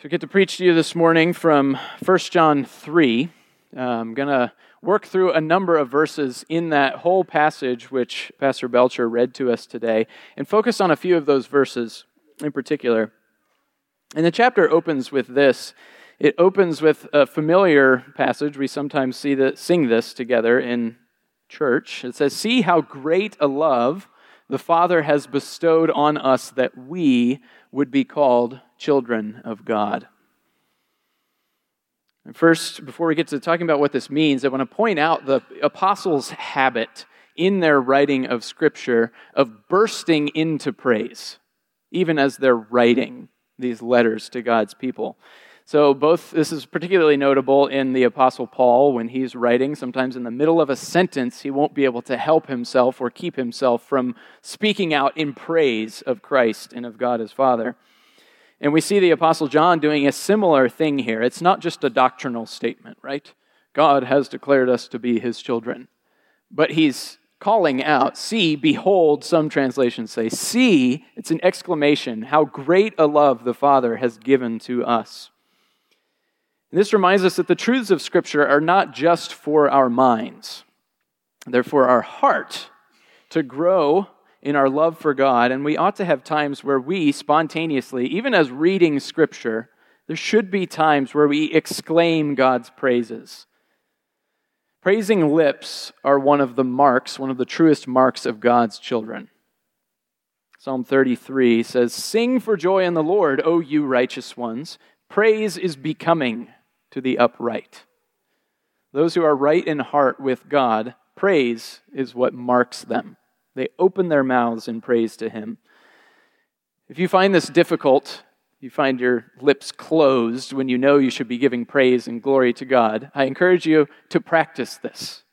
So I get to preach to you this morning from 1 John 3. Uh, I'm going to work through a number of verses in that whole passage which Pastor Belcher read to us today and focus on a few of those verses in particular. And the chapter opens with this. It opens with a familiar passage. We sometimes see that, sing this together in church. It says, See how great a love the Father has bestowed on us that we would be called children of God. And first, before we get to talking about what this means, I want to point out the apostles' habit in their writing of Scripture of bursting into praise, even as they're writing these letters to God's people. So, both this is particularly notable in the Apostle Paul when he's writing. Sometimes in the middle of a sentence, he won't be able to help himself or keep himself from speaking out in praise of Christ and of God as Father. And we see the Apostle John doing a similar thing here. It's not just a doctrinal statement, right? God has declared us to be his children. But he's calling out, see, behold, some translations say, see, it's an exclamation, how great a love the Father has given to us. And this reminds us that the truths of Scripture are not just for our minds, they're for our heart to grow in our love for God. And we ought to have times where we spontaneously, even as reading Scripture, there should be times where we exclaim God's praises. Praising lips are one of the marks, one of the truest marks of God's children. Psalm 33 says, Sing for joy in the Lord, O you righteous ones. Praise is becoming to the upright. Those who are right in heart with God, praise is what marks them. They open their mouths in praise to Him. If you find this difficult, you find your lips closed when you know you should be giving praise and glory to God, I encourage you to practice this.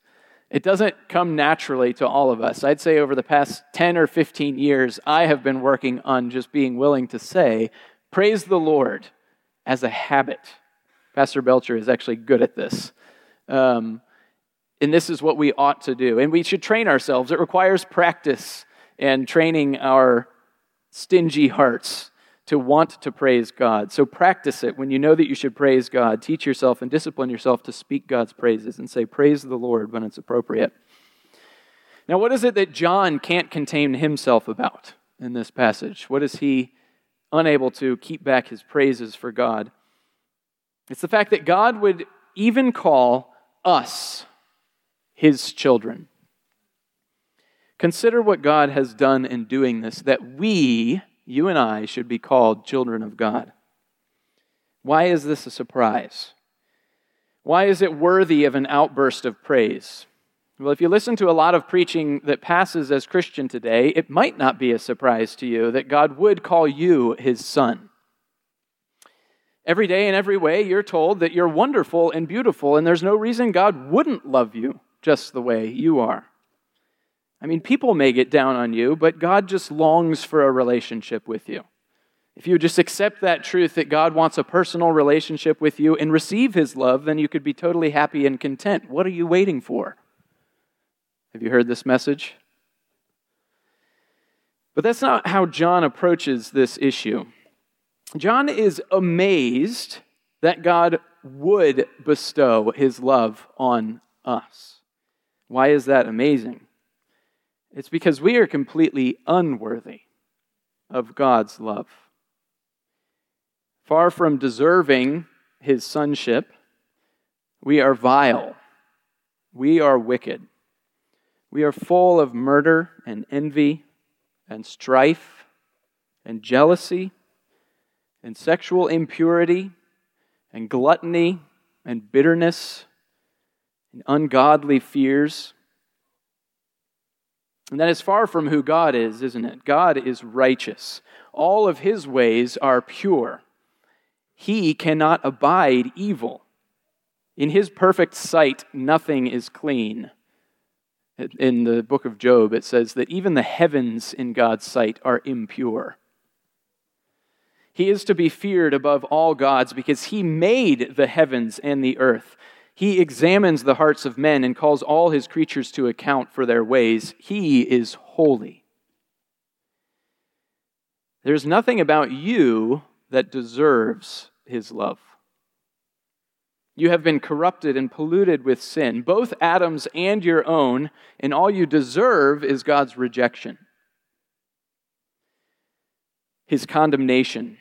It doesn't come naturally to all of us. I'd say over the past 10 or 15 years, I have been working on just being willing to say, Praise the Lord as a habit. Pastor Belcher is actually good at this. Um, and this is what we ought to do. And we should train ourselves. It requires practice and training our stingy hearts to want to praise God. So practice it. When you know that you should praise God, teach yourself and discipline yourself to speak God's praises and say, Praise the Lord when it's appropriate. Now, what is it that John can't contain himself about in this passage? What is he unable to keep back his praises for God? It's the fact that God would even call us his children. Consider what God has done in doing this, that we, you and I, should be called children of God. Why is this a surprise? Why is it worthy of an outburst of praise? Well, if you listen to a lot of preaching that passes as Christian today, it might not be a surprise to you that God would call you his son. Every day in every way, you're told that you're wonderful and beautiful, and there's no reason God wouldn't love you just the way you are. I mean, people may get down on you, but God just longs for a relationship with you. If you just accept that truth that God wants a personal relationship with you and receive His love, then you could be totally happy and content. What are you waiting for? Have you heard this message? But that's not how John approaches this issue. John is amazed that God would bestow his love on us. Why is that amazing? It's because we are completely unworthy of God's love. Far from deserving his sonship, we are vile. We are wicked. We are full of murder and envy and strife and jealousy and sexual impurity and gluttony and bitterness and ungodly fears. And that is far from who God is, isn't it? God is righteous. All of his ways are pure. He cannot abide evil. In his perfect sight, nothing is clean. In the book of Job, it says that even the heavens in God's sight are impure. He is to be feared above all gods because he made the heavens and the earth. He examines the hearts of men and calls all his creatures to account for their ways. He is holy. There's nothing about you that deserves his love. You have been corrupted and polluted with sin, both Adam's and your own, and all you deserve is God's rejection, his condemnation,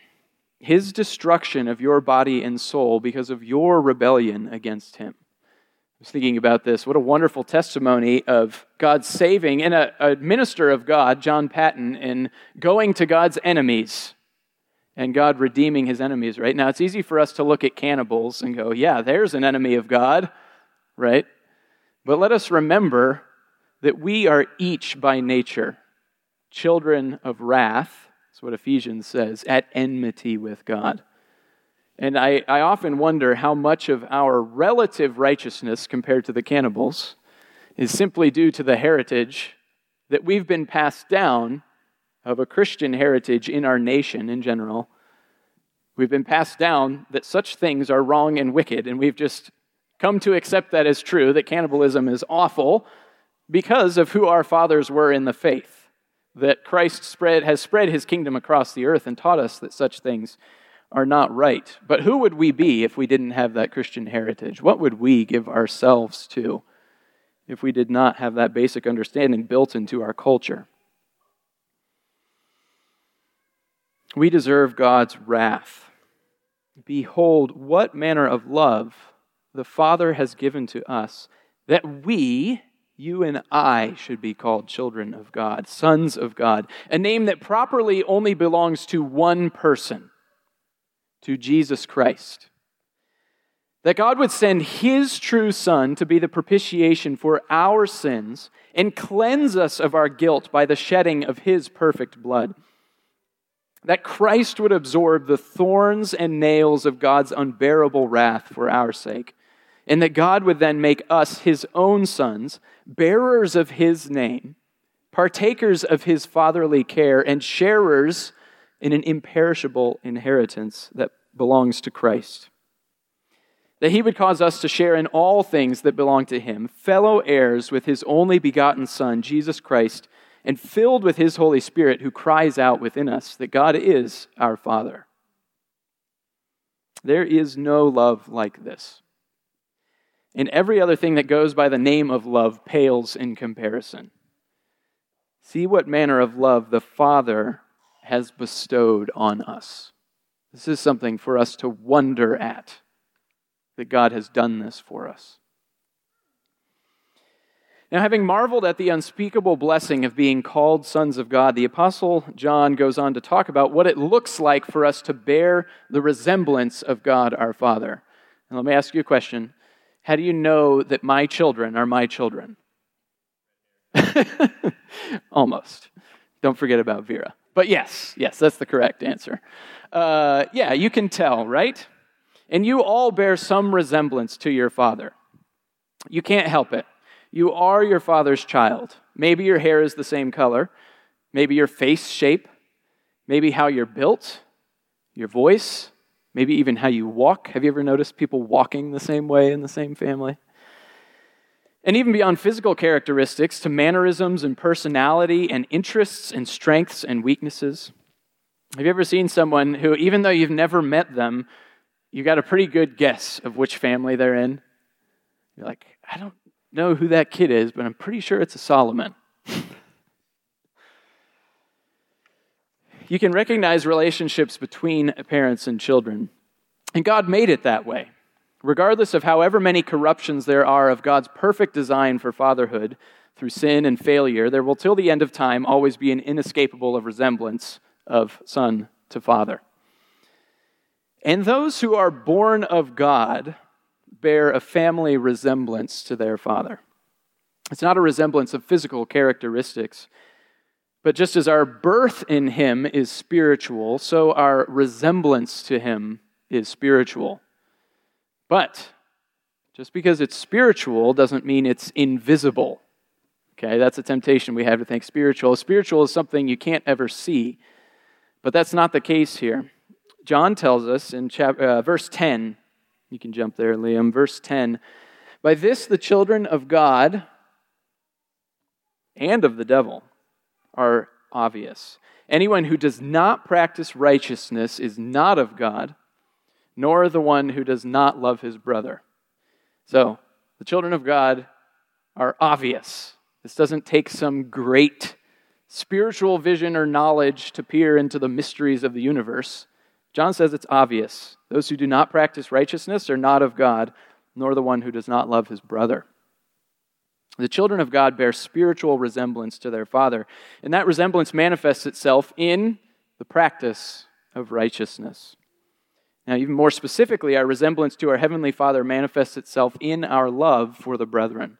his destruction of your body and soul because of your rebellion against him. I was thinking about this. What a wonderful testimony of God's saving and a, a minister of God, John Paton, in going to God's enemies and God redeeming his enemies, right? Now, it's easy for us to look at cannibals and go, yeah, there's an enemy of God, right? But let us remember that we are each by nature children of wrath. That's what Ephesians says, at enmity with God. And I, I often wonder how much of our relative righteousness compared to the cannibals is simply due to the heritage that we've been passed down of a Christian heritage in our nation in general. We've been passed down that such things are wrong and wicked, and we've just come to accept that as true, that cannibalism is awful because of who our fathers were in the faith. That Christ spread, has spread his kingdom across the earth and taught us that such things are not right. But who would we be if we didn't have that Christian heritage? What would we give ourselves to if we did not have that basic understanding built into our culture? We deserve God's wrath. Behold, what manner of love the Father has given to us, that we, you and I, should be called children of God, sons of God, a name that properly only belongs to one person, to Jesus Christ. That God would send His true Son to be the propitiation for our sins and cleanse us of our guilt by the shedding of His perfect blood. That Christ would absorb the thorns and nails of God's unbearable wrath for our sake, and that God would then make us his own sons, bearers of his name, partakers of his fatherly care, and sharers in an imperishable inheritance that belongs to Christ. That he would cause us to share in all things that belong to him, fellow heirs with his only begotten Son, Jesus Christ and filled with His Holy Spirit who cries out within us that God is our Father. There is no love like this. And every other thing that goes by the name of love pales in comparison. See what manner of love the Father has bestowed on us. This is something for us to wonder at that God has done this for us. Now, having marveled at the unspeakable blessing of being called sons of God, the Apostle John goes on to talk about what it looks like for us to bear the resemblance of God our Father. And let me ask you a question How do you know that my children are my children? Almost. Don't forget about Vera. But yes, yes, that's the correct answer. Uh, yeah, you can tell, right? And you all bear some resemblance to your father. You can't help it. You are your father's child. Maybe your hair is the same color, maybe your face shape, maybe how you're built, your voice, maybe even how you walk. Have you ever noticed people walking the same way in the same family? And even beyond physical characteristics to mannerisms and personality and interests and strengths and weaknesses. Have you ever seen someone who, even though you've never met them, you got a pretty good guess of which family they're in? You're like, I don't know who that kid is, but I'm pretty sure it's a Solomon. you can recognize relationships between parents and children. And God made it that way. Regardless of however many corruptions there are of God's perfect design for fatherhood through sin and failure, there will till the end of time always be an inescapable resemblance of son to father. And those who are born of God bear a family resemblance to their father. It's not a resemblance of physical characteristics, but just as our birth in him is spiritual, so our resemblance to him is spiritual. But just because it's spiritual doesn't mean it's invisible. Okay, that's a temptation we have to think spiritual. Spiritual is something you can't ever see, but that's not the case here. John tells us in chapter, uh, verse 10 you can jump there, Liam. Verse 10 By this the children of God and of the devil are obvious. Anyone who does not practice righteousness is not of God, nor the one who does not love his brother. So, the children of God are obvious. This doesn't take some great spiritual vision or knowledge to peer into the mysteries of the universe. John says it's obvious. Those who do not practice righteousness are not of God, nor the one who does not love his brother. The children of God bear spiritual resemblance to their Father, and that resemblance manifests itself in the practice of righteousness. Now, even more specifically, our resemblance to our Heavenly Father manifests itself in our love for the brethren,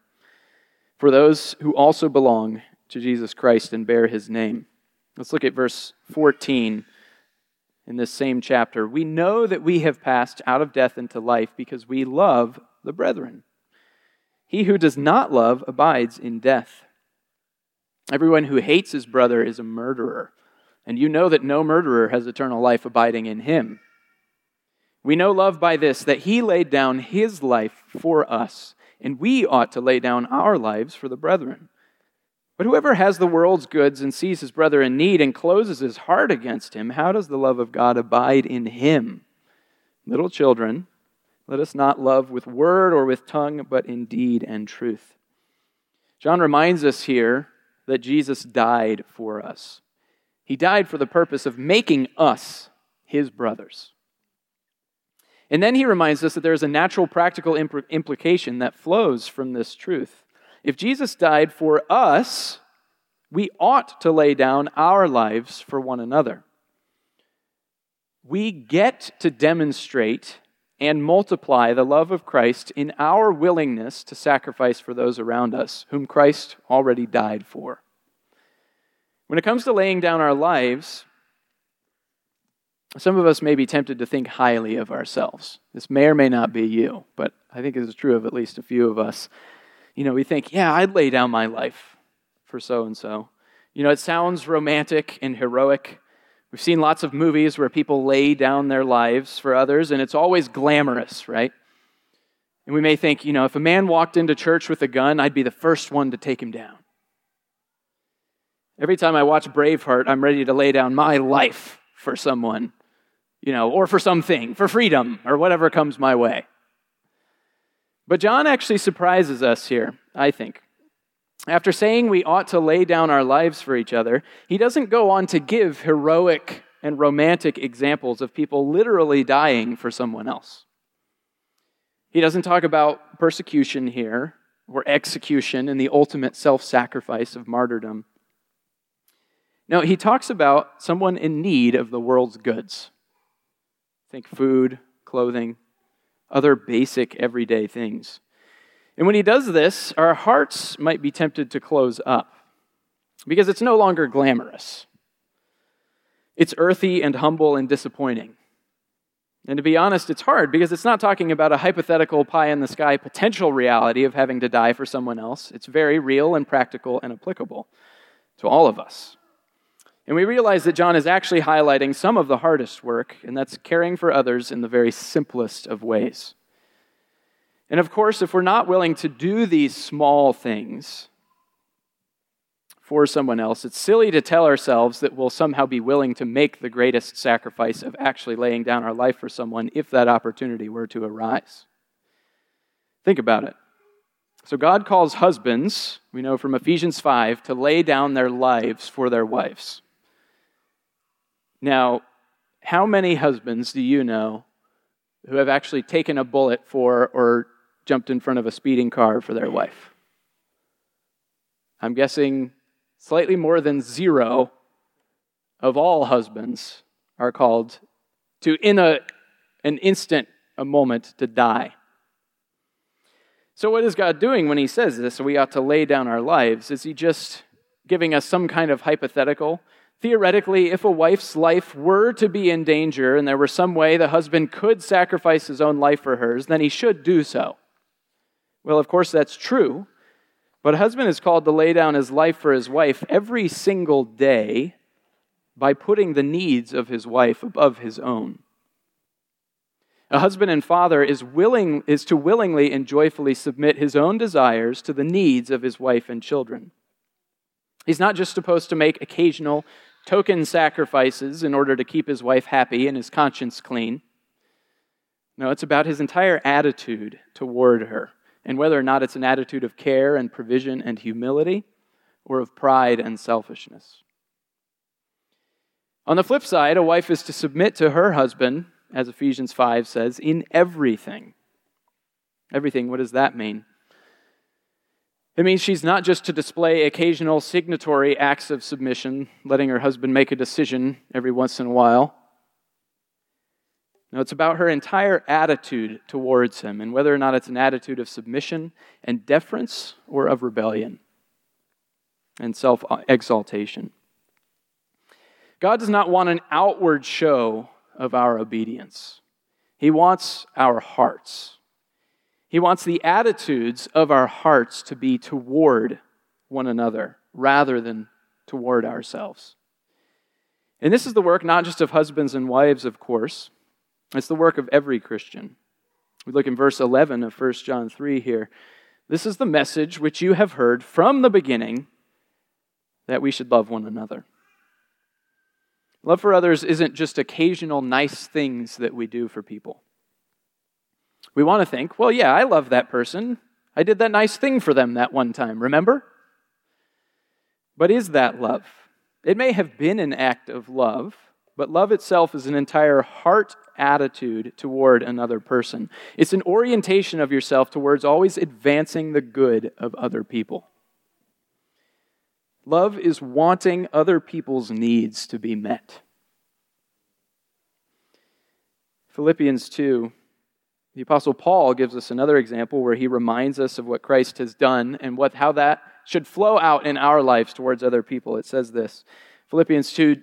for those who also belong to Jesus Christ and bear His name. Let's look at verse 14 in this same chapter. We know that we have passed out of death into life because we love the brethren. He who does not love abides in death. Everyone who hates his brother is a murderer, and you know that no murderer has eternal life abiding in him. We know love by this, that he laid down his life for us, and we ought to lay down our lives for the brethren. But whoever has the world's goods and sees his brother in need and closes his heart against him, how does the love of God abide in him? Little children, let us not love with word or with tongue, but in deed and truth. John reminds us here that Jesus died for us. He died for the purpose of making us his brothers. And then he reminds us that there is a natural practical impl- implication that flows from this truth. If Jesus died for us, we ought to lay down our lives for one another. We get to demonstrate and multiply the love of Christ in our willingness to sacrifice for those around us, whom Christ already died for. When it comes to laying down our lives, some of us may be tempted to think highly of ourselves. This may or may not be you, but I think it is true of at least a few of us. You know, we think, yeah, I'd lay down my life for so and so. You know, it sounds romantic and heroic. We've seen lots of movies where people lay down their lives for others, and it's always glamorous, right? And we may think, you know, if a man walked into church with a gun, I'd be the first one to take him down. Every time I watch Braveheart, I'm ready to lay down my life for someone you know, or for something, for freedom, or whatever comes my way. But John actually surprises us here, I think. After saying we ought to lay down our lives for each other, he doesn't go on to give heroic and romantic examples of people literally dying for someone else. He doesn't talk about persecution here or execution and the ultimate self sacrifice of martyrdom. No, he talks about someone in need of the world's goods. Think food, clothing, other basic everyday things. And when he does this, our hearts might be tempted to close up because it's no longer glamorous. It's earthy and humble and disappointing. And to be honest, it's hard because it's not talking about a hypothetical pie in the sky potential reality of having to die for someone else. It's very real and practical and applicable to all of us. And we realize that John is actually highlighting some of the hardest work, and that's caring for others in the very simplest of ways. And of course, if we're not willing to do these small things for someone else, it's silly to tell ourselves that we'll somehow be willing to make the greatest sacrifice of actually laying down our life for someone if that opportunity were to arise. Think about it. So, God calls husbands, we know from Ephesians 5, to lay down their lives for their wives. Now, how many husbands do you know who have actually taken a bullet for or jumped in front of a speeding car for their wife? I'm guessing slightly more than zero of all husbands are called to, in a, an instant, a moment, to die. So, what is God doing when He says this? We ought to lay down our lives. Is He just giving us some kind of hypothetical? Theoretically, if a wife's life were to be in danger and there were some way the husband could sacrifice his own life for hers, then he should do so. Well, of course, that's true. But a husband is called to lay down his life for his wife every single day by putting the needs of his wife above his own. A husband and father is, willing, is to willingly and joyfully submit his own desires to the needs of his wife and children. He's not just supposed to make occasional token sacrifices in order to keep his wife happy and his conscience clean. No, it's about his entire attitude toward her, and whether or not it's an attitude of care and provision and humility, or of pride and selfishness. On the flip side, a wife is to submit to her husband, as Ephesians 5 says, in everything. Everything, what does that mean? It means she's not just to display occasional signatory acts of submission, letting her husband make a decision every once in a while. No, it's about her entire attitude towards him and whether or not it's an attitude of submission and deference or of rebellion and self exaltation. God does not want an outward show of our obedience, He wants our hearts. He wants the attitudes of our hearts to be toward one another rather than toward ourselves. And this is the work not just of husbands and wives, of course, it's the work of every Christian. We look in verse 11 of 1 John 3 here. This is the message which you have heard from the beginning that we should love one another. Love for others isn't just occasional nice things that we do for people. We want to think, well, yeah, I love that person. I did that nice thing for them that one time, remember? But is that love? It may have been an act of love, but love itself is an entire heart attitude toward another person. It's an orientation of yourself towards always advancing the good of other people. Love is wanting other people's needs to be met. Philippians 2 the Apostle Paul gives us another example where he reminds us of what Christ has done and what, how that should flow out in our lives towards other people. It says this Philippians 2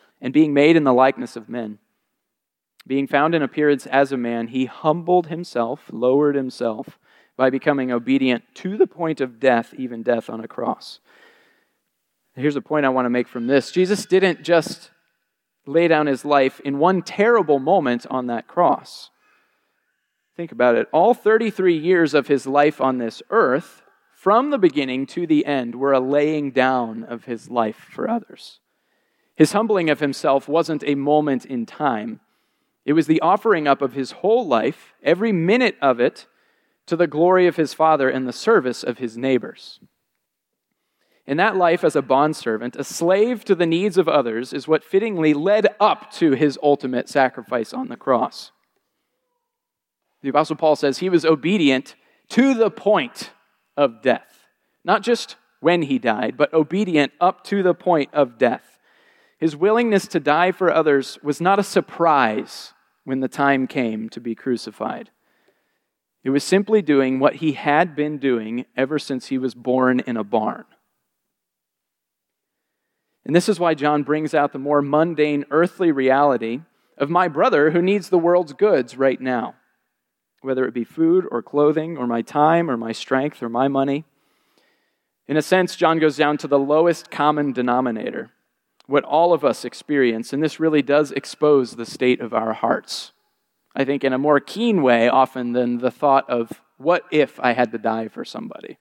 and being made in the likeness of men. Being found in appearance as a man, he humbled himself, lowered himself, by becoming obedient to the point of death, even death on a cross. Here's a point I want to make from this Jesus didn't just lay down his life in one terrible moment on that cross. Think about it. All 33 years of his life on this earth, from the beginning to the end, were a laying down of his life for others. His humbling of himself wasn't a moment in time, it was the offering up of his whole life, every minute of it, to the glory of his Father and the service of his neighbors. In that life as a bondservant, a slave to the needs of others is what fittingly led up to his ultimate sacrifice on the cross. The Apostle Paul says he was obedient to the point of death. Not just when he died, but obedient up to the point of death. His willingness to die for others was not a surprise when the time came to be crucified. It was simply doing what he had been doing ever since he was born in a barn. And this is why John brings out the more mundane earthly reality of my brother who needs the world's goods right now, whether it be food or clothing or my time or my strength or my money. In a sense, John goes down to the lowest common denominator, what all of us experience, and this really does expose the state of our hearts. I think in a more keen way often than the thought of, what if I had to die for somebody?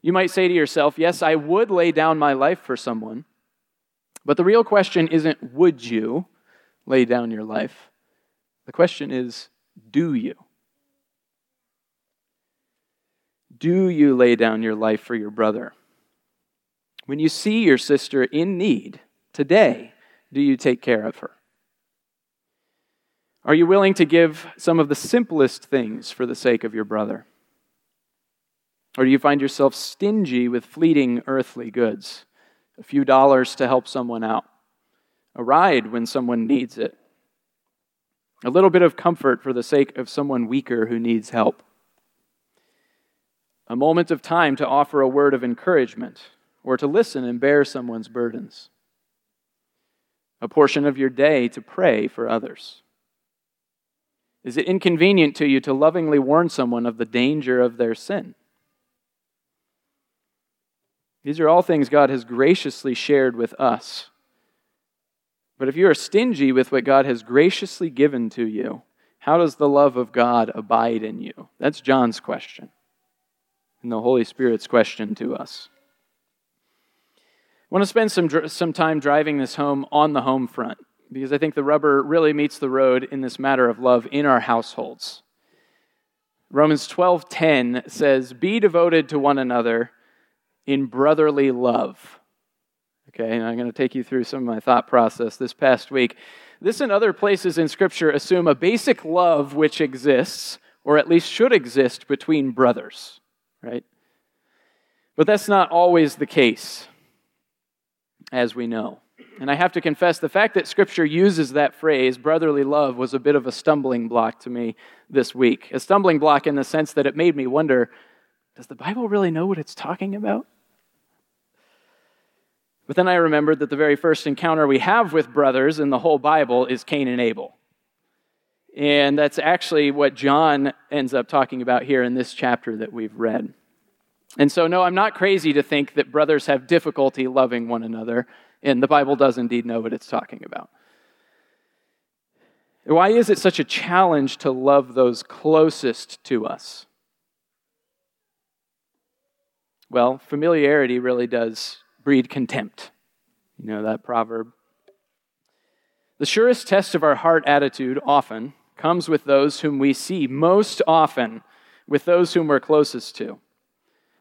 You might say to yourself, yes, I would lay down my life for someone. But the real question isn't would you lay down your life? The question is do you? Do you lay down your life for your brother? When you see your sister in need today, do you take care of her? Are you willing to give some of the simplest things for the sake of your brother? Or do you find yourself stingy with fleeting earthly goods? a few dollars to help someone out, a ride when someone needs it, a little bit of comfort for the sake of someone weaker who needs help, a moment of time to offer a word of encouragement or to listen and bear someone's burdens, a portion of your day to pray for others. Is it inconvenient to you to lovingly warn someone of the danger of their sin? These are all things God has graciously shared with us. But if you are stingy with what God has graciously given to you, how does the love of God abide in you? That's John's question, and the Holy Spirit's question to us. I want to spend some, some time driving this home on the home front because I think the rubber really meets the road in this matter of love in our households. Romans 12:10 says, "Be devoted to one another in brotherly love." Okay, and I'm going to take you through some of my thought process this past week. This and other places in scripture assume a basic love which exists or at least should exist between brothers, right? But that's not always the case as we know. And I have to confess, the fact that Scripture uses that phrase, brotherly love, was a bit of a stumbling block to me this week. A stumbling block in the sense that it made me wonder does the Bible really know what it's talking about? But then I remembered that the very first encounter we have with brothers in the whole Bible is Cain and Abel. And that's actually what John ends up talking about here in this chapter that we've read. And so, no, I'm not crazy to think that brothers have difficulty loving one another, and the Bible does indeed know what it's talking about. Why is it such a challenge to love those closest to us? Well, familiarity really does breed contempt. You know that proverb. The surest test of our heart attitude often comes with those whom we see most often, with those whom we're closest to.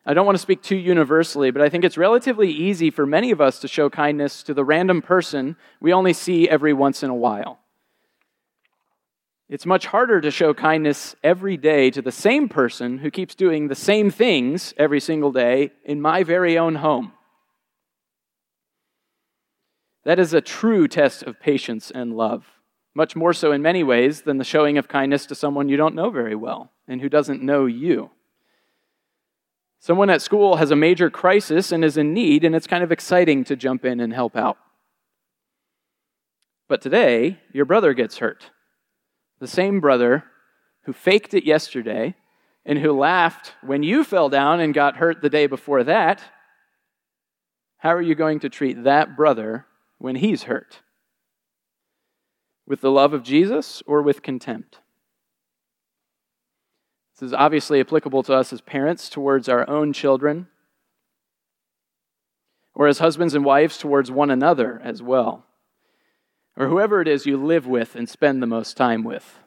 I don't want to speak too universally, but I think it's relatively easy for many of us to show kindness to the random person we only see every once in a while. It's much harder to show kindness every day to the same person who keeps doing the same things every single day in my very own home. That is a true test of patience and love, much more so in many ways than the showing of kindness to someone you don't know very well and who doesn't know you. Someone at school has a major crisis and is in need, and it's kind of exciting to jump in and help out. But today, your brother gets hurt. The same brother who faked it yesterday and who laughed when you fell down and got hurt the day before that. How are you going to treat that brother when he's hurt? With the love of Jesus or with contempt? This is obviously applicable to us as parents towards our own children, or as husbands and wives towards one another as well, or whoever it is you live with and spend the most time with.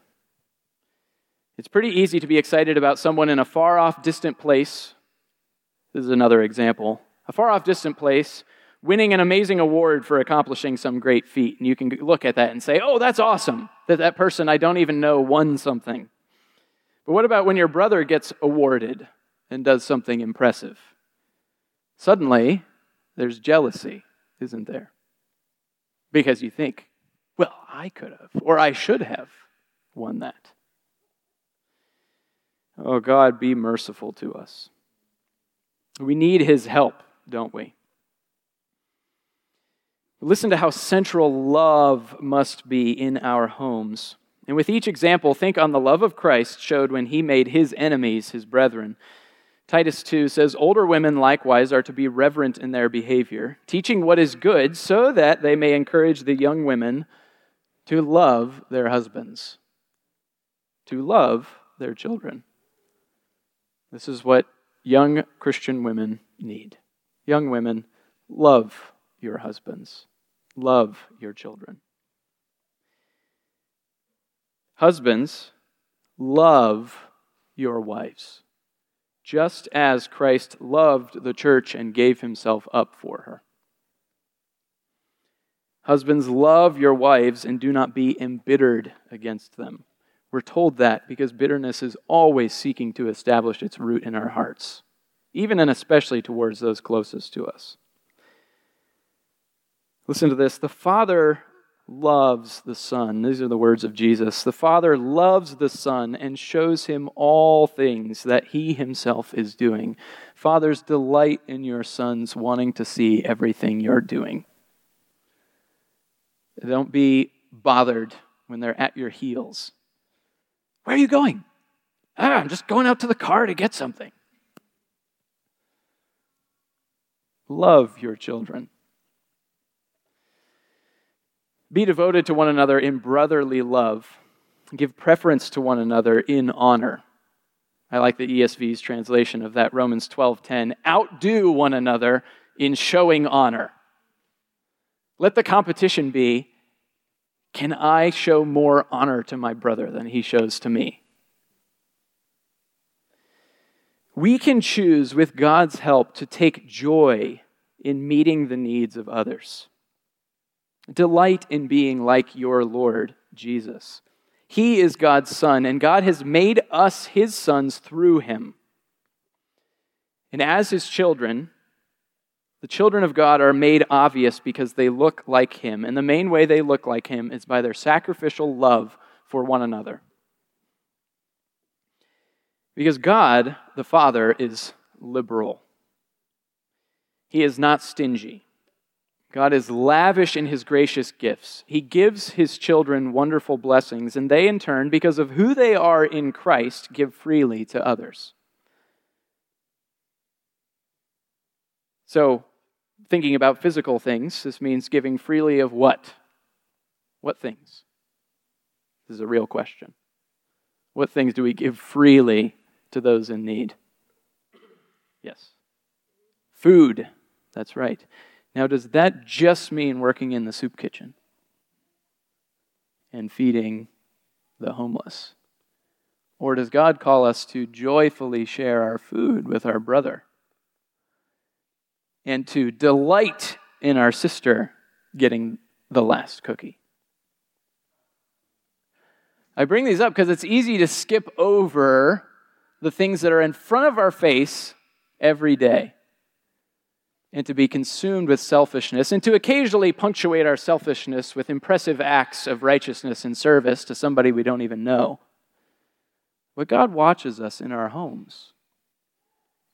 It's pretty easy to be excited about someone in a far off, distant place. This is another example. A far off, distant place winning an amazing award for accomplishing some great feat. And you can look at that and say, oh, that's awesome that that person I don't even know won something. But what about when your brother gets awarded and does something impressive? Suddenly, there's jealousy, isn't there? Because you think, well, I could have, or I should have won that. Oh, God, be merciful to us. We need His help, don't we? Listen to how central love must be in our homes. And with each example, think on the love of Christ showed when he made his enemies his brethren. Titus 2 says, Older women likewise are to be reverent in their behavior, teaching what is good, so that they may encourage the young women to love their husbands, to love their children. This is what young Christian women need. Young women, love your husbands, love your children. Husbands, love your wives, just as Christ loved the church and gave himself up for her. Husbands, love your wives and do not be embittered against them. We're told that because bitterness is always seeking to establish its root in our hearts, even and especially towards those closest to us. Listen to this. The Father loves the Son. These are the words of Jesus. The Father loves the Son and shows him all things that he himself is doing. Fathers, delight in your sons wanting to see everything you're doing. Don't be bothered when they're at your heels. Where are you going? Ah, I'm just going out to the car to get something. Love your children. Be devoted to one another in brotherly love. Give preference to one another in honor. I like the ESV's translation of that Romans 12:10. Outdo one another in showing honor. Let the competition be can I show more honor to my brother than he shows to me? We can choose, with God's help, to take joy in meeting the needs of others. Delight in being like your Lord Jesus. He is God's Son, and God has made us His sons through Him. And as His children, the children of God are made obvious because they look like Him. And the main way they look like Him is by their sacrificial love for one another. Because God, the Father, is liberal, He is not stingy. God is lavish in his gracious gifts. He gives his children wonderful blessings, and they, in turn, because of who they are in Christ, give freely to others. So, thinking about physical things, this means giving freely of what? What things? This is a real question. What things do we give freely to those in need? Yes. Food. That's right. Now, does that just mean working in the soup kitchen and feeding the homeless? Or does God call us to joyfully share our food with our brother and to delight in our sister getting the last cookie? I bring these up because it's easy to skip over the things that are in front of our face every day and to be consumed with selfishness, and to occasionally punctuate our selfishness with impressive acts of righteousness and service to somebody we don't even know. But God watches us in our homes.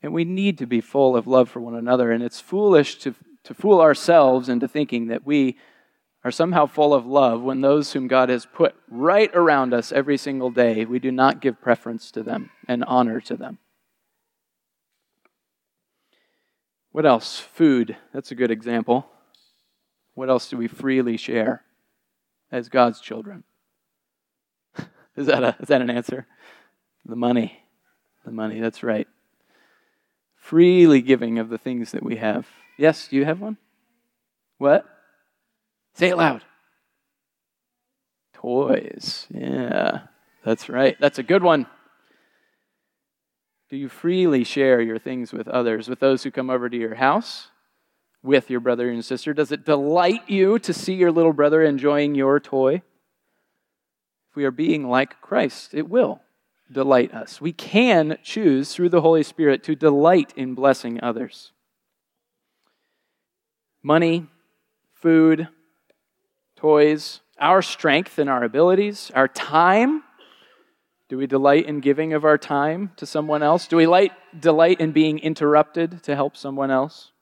And we need to be full of love for one another. And it's foolish to, to fool ourselves into thinking that we are somehow full of love when those whom God has put right around us every single day, we do not give preference to them and honor to them. What else? Food. That's a good example. What else do we freely share as God's children? is, that a, is that an answer? The money. The money, that's right. Freely giving of the things that we have. Yes, you have one? What? Say it loud. Toys. Yeah, that's right. That's a good one. Do you freely share your things with others, with those who come over to your house, with your brother and sister? Does it delight you to see your little brother enjoying your toy? If we are being like Christ, it will delight us. We can choose through the Holy Spirit to delight in blessing others. Money, food, toys, our strength and our abilities, our time, do we delight in giving of our time to someone else? Do we light, delight in being interrupted to help someone else?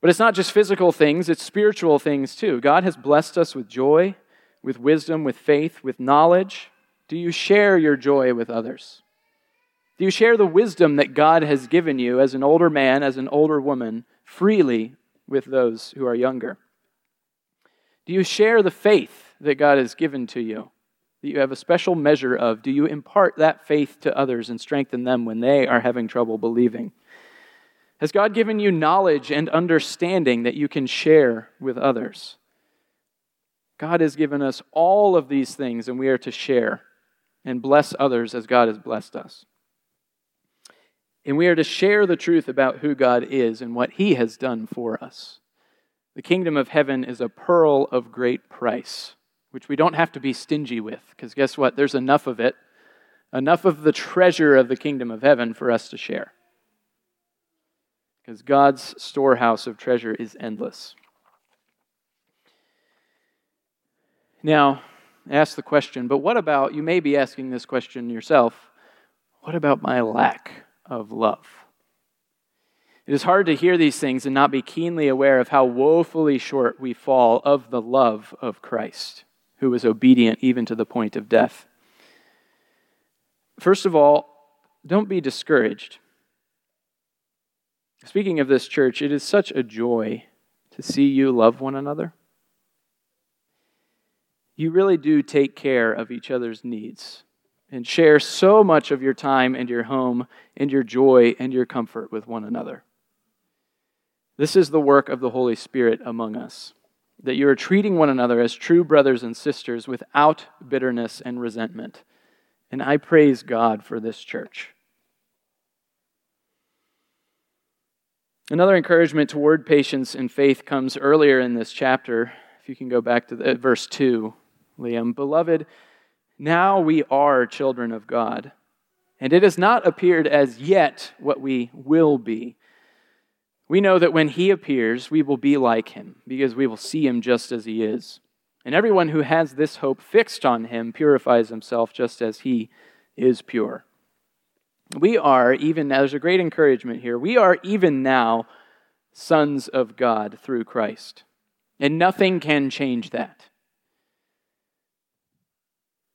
But it's not just physical things, it's spiritual things too. God has blessed us with joy, with wisdom, with faith, with knowledge. Do you share your joy with others? Do you share the wisdom that God has given you as an older man, as an older woman, freely with those who are younger? Do you share the faith that God has given to you? That you have a special measure of? Do you impart that faith to others and strengthen them when they are having trouble believing? Has God given you knowledge and understanding that you can share with others? God has given us all of these things, and we are to share and bless others as God has blessed us. And we are to share the truth about who God is and what He has done for us. The kingdom of heaven is a pearl of great price which we don't have to be stingy with, because guess what? There's enough of it, enough of the treasure of the kingdom of heaven for us to share. Because God's storehouse of treasure is endless. Now, ask the question, but what about, you may be asking this question yourself, what about my lack of love? It is hard to hear these things and not be keenly aware of how woefully short we fall of the love of Christ who was obedient even to the point of death. First of all, don't be discouraged. Speaking of this church, it is such a joy to see you love one another. You really do take care of each other's needs and share so much of your time and your home and your joy and your comfort with one another. This is the work of the Holy Spirit among us, that you are treating one another as true brothers and sisters without bitterness and resentment. And I praise God for this church. Another encouragement toward patience and faith comes earlier in this chapter. If you can go back to the, uh, verse 2, Liam. Beloved, now we are children of God, and it has not appeared as yet what we will be. We know that when he appears, we will be like him, because we will see him just as he is. And everyone who has this hope fixed on him purifies himself just as he is pure. We are, even now, there's a great encouragement here. We are even now sons of God through Christ. And nothing can change that.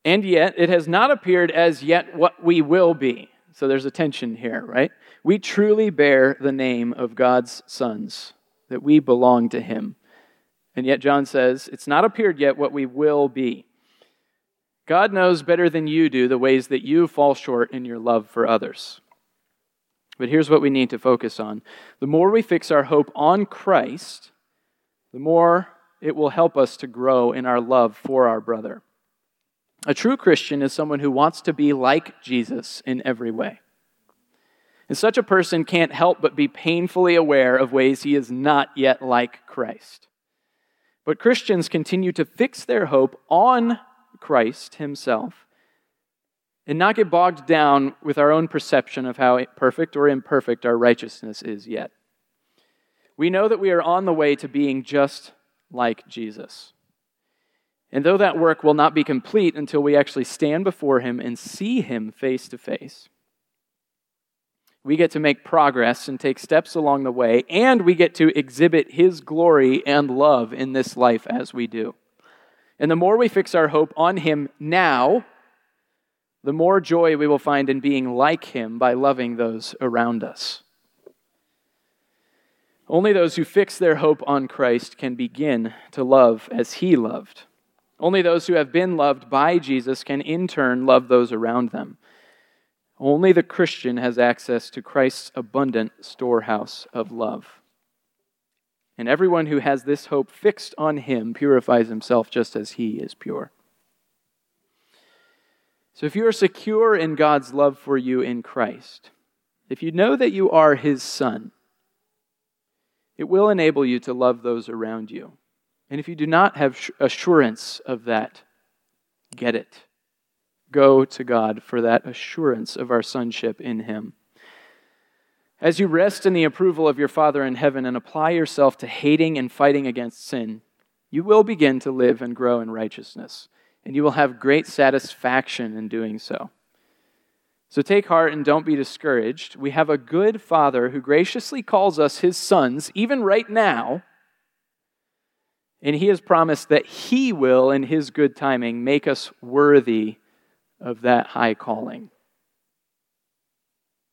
And yet, it has not appeared as yet what we will be. So there's a tension here, right? We truly bear the name of God's sons, that we belong to Him. And yet, John says, it's not appeared yet what we will be. God knows better than you do the ways that you fall short in your love for others. But here's what we need to focus on the more we fix our hope on Christ, the more it will help us to grow in our love for our brother. A true Christian is someone who wants to be like Jesus in every way. And such a person can't help but be painfully aware of ways he is not yet like Christ. But Christians continue to fix their hope on Christ himself and not get bogged down with our own perception of how perfect or imperfect our righteousness is yet. We know that we are on the way to being just like Jesus. And though that work will not be complete until we actually stand before him and see him face to face, we get to make progress and take steps along the way, and we get to exhibit his glory and love in this life as we do. And the more we fix our hope on Him now, the more joy we will find in being like Him by loving those around us. Only those who fix their hope on Christ can begin to love as He loved. Only those who have been loved by Jesus can in turn love those around them. Only the Christian has access to Christ's abundant storehouse of love. And everyone who has this hope fixed on him purifies himself just as he is pure. So if you are secure in God's love for you in Christ, if you know that you are his son, it will enable you to love those around you. And if you do not have assurance of that, get it. Go to God for that assurance of our sonship in him. As you rest in the approval of your Father in heaven and apply yourself to hating and fighting against sin, you will begin to live and grow in righteousness, and you will have great satisfaction in doing so. So take heart and don't be discouraged. We have a good Father who graciously calls us his sons, even right now. And he has promised that he will, in his good timing, make us worthy of that high calling.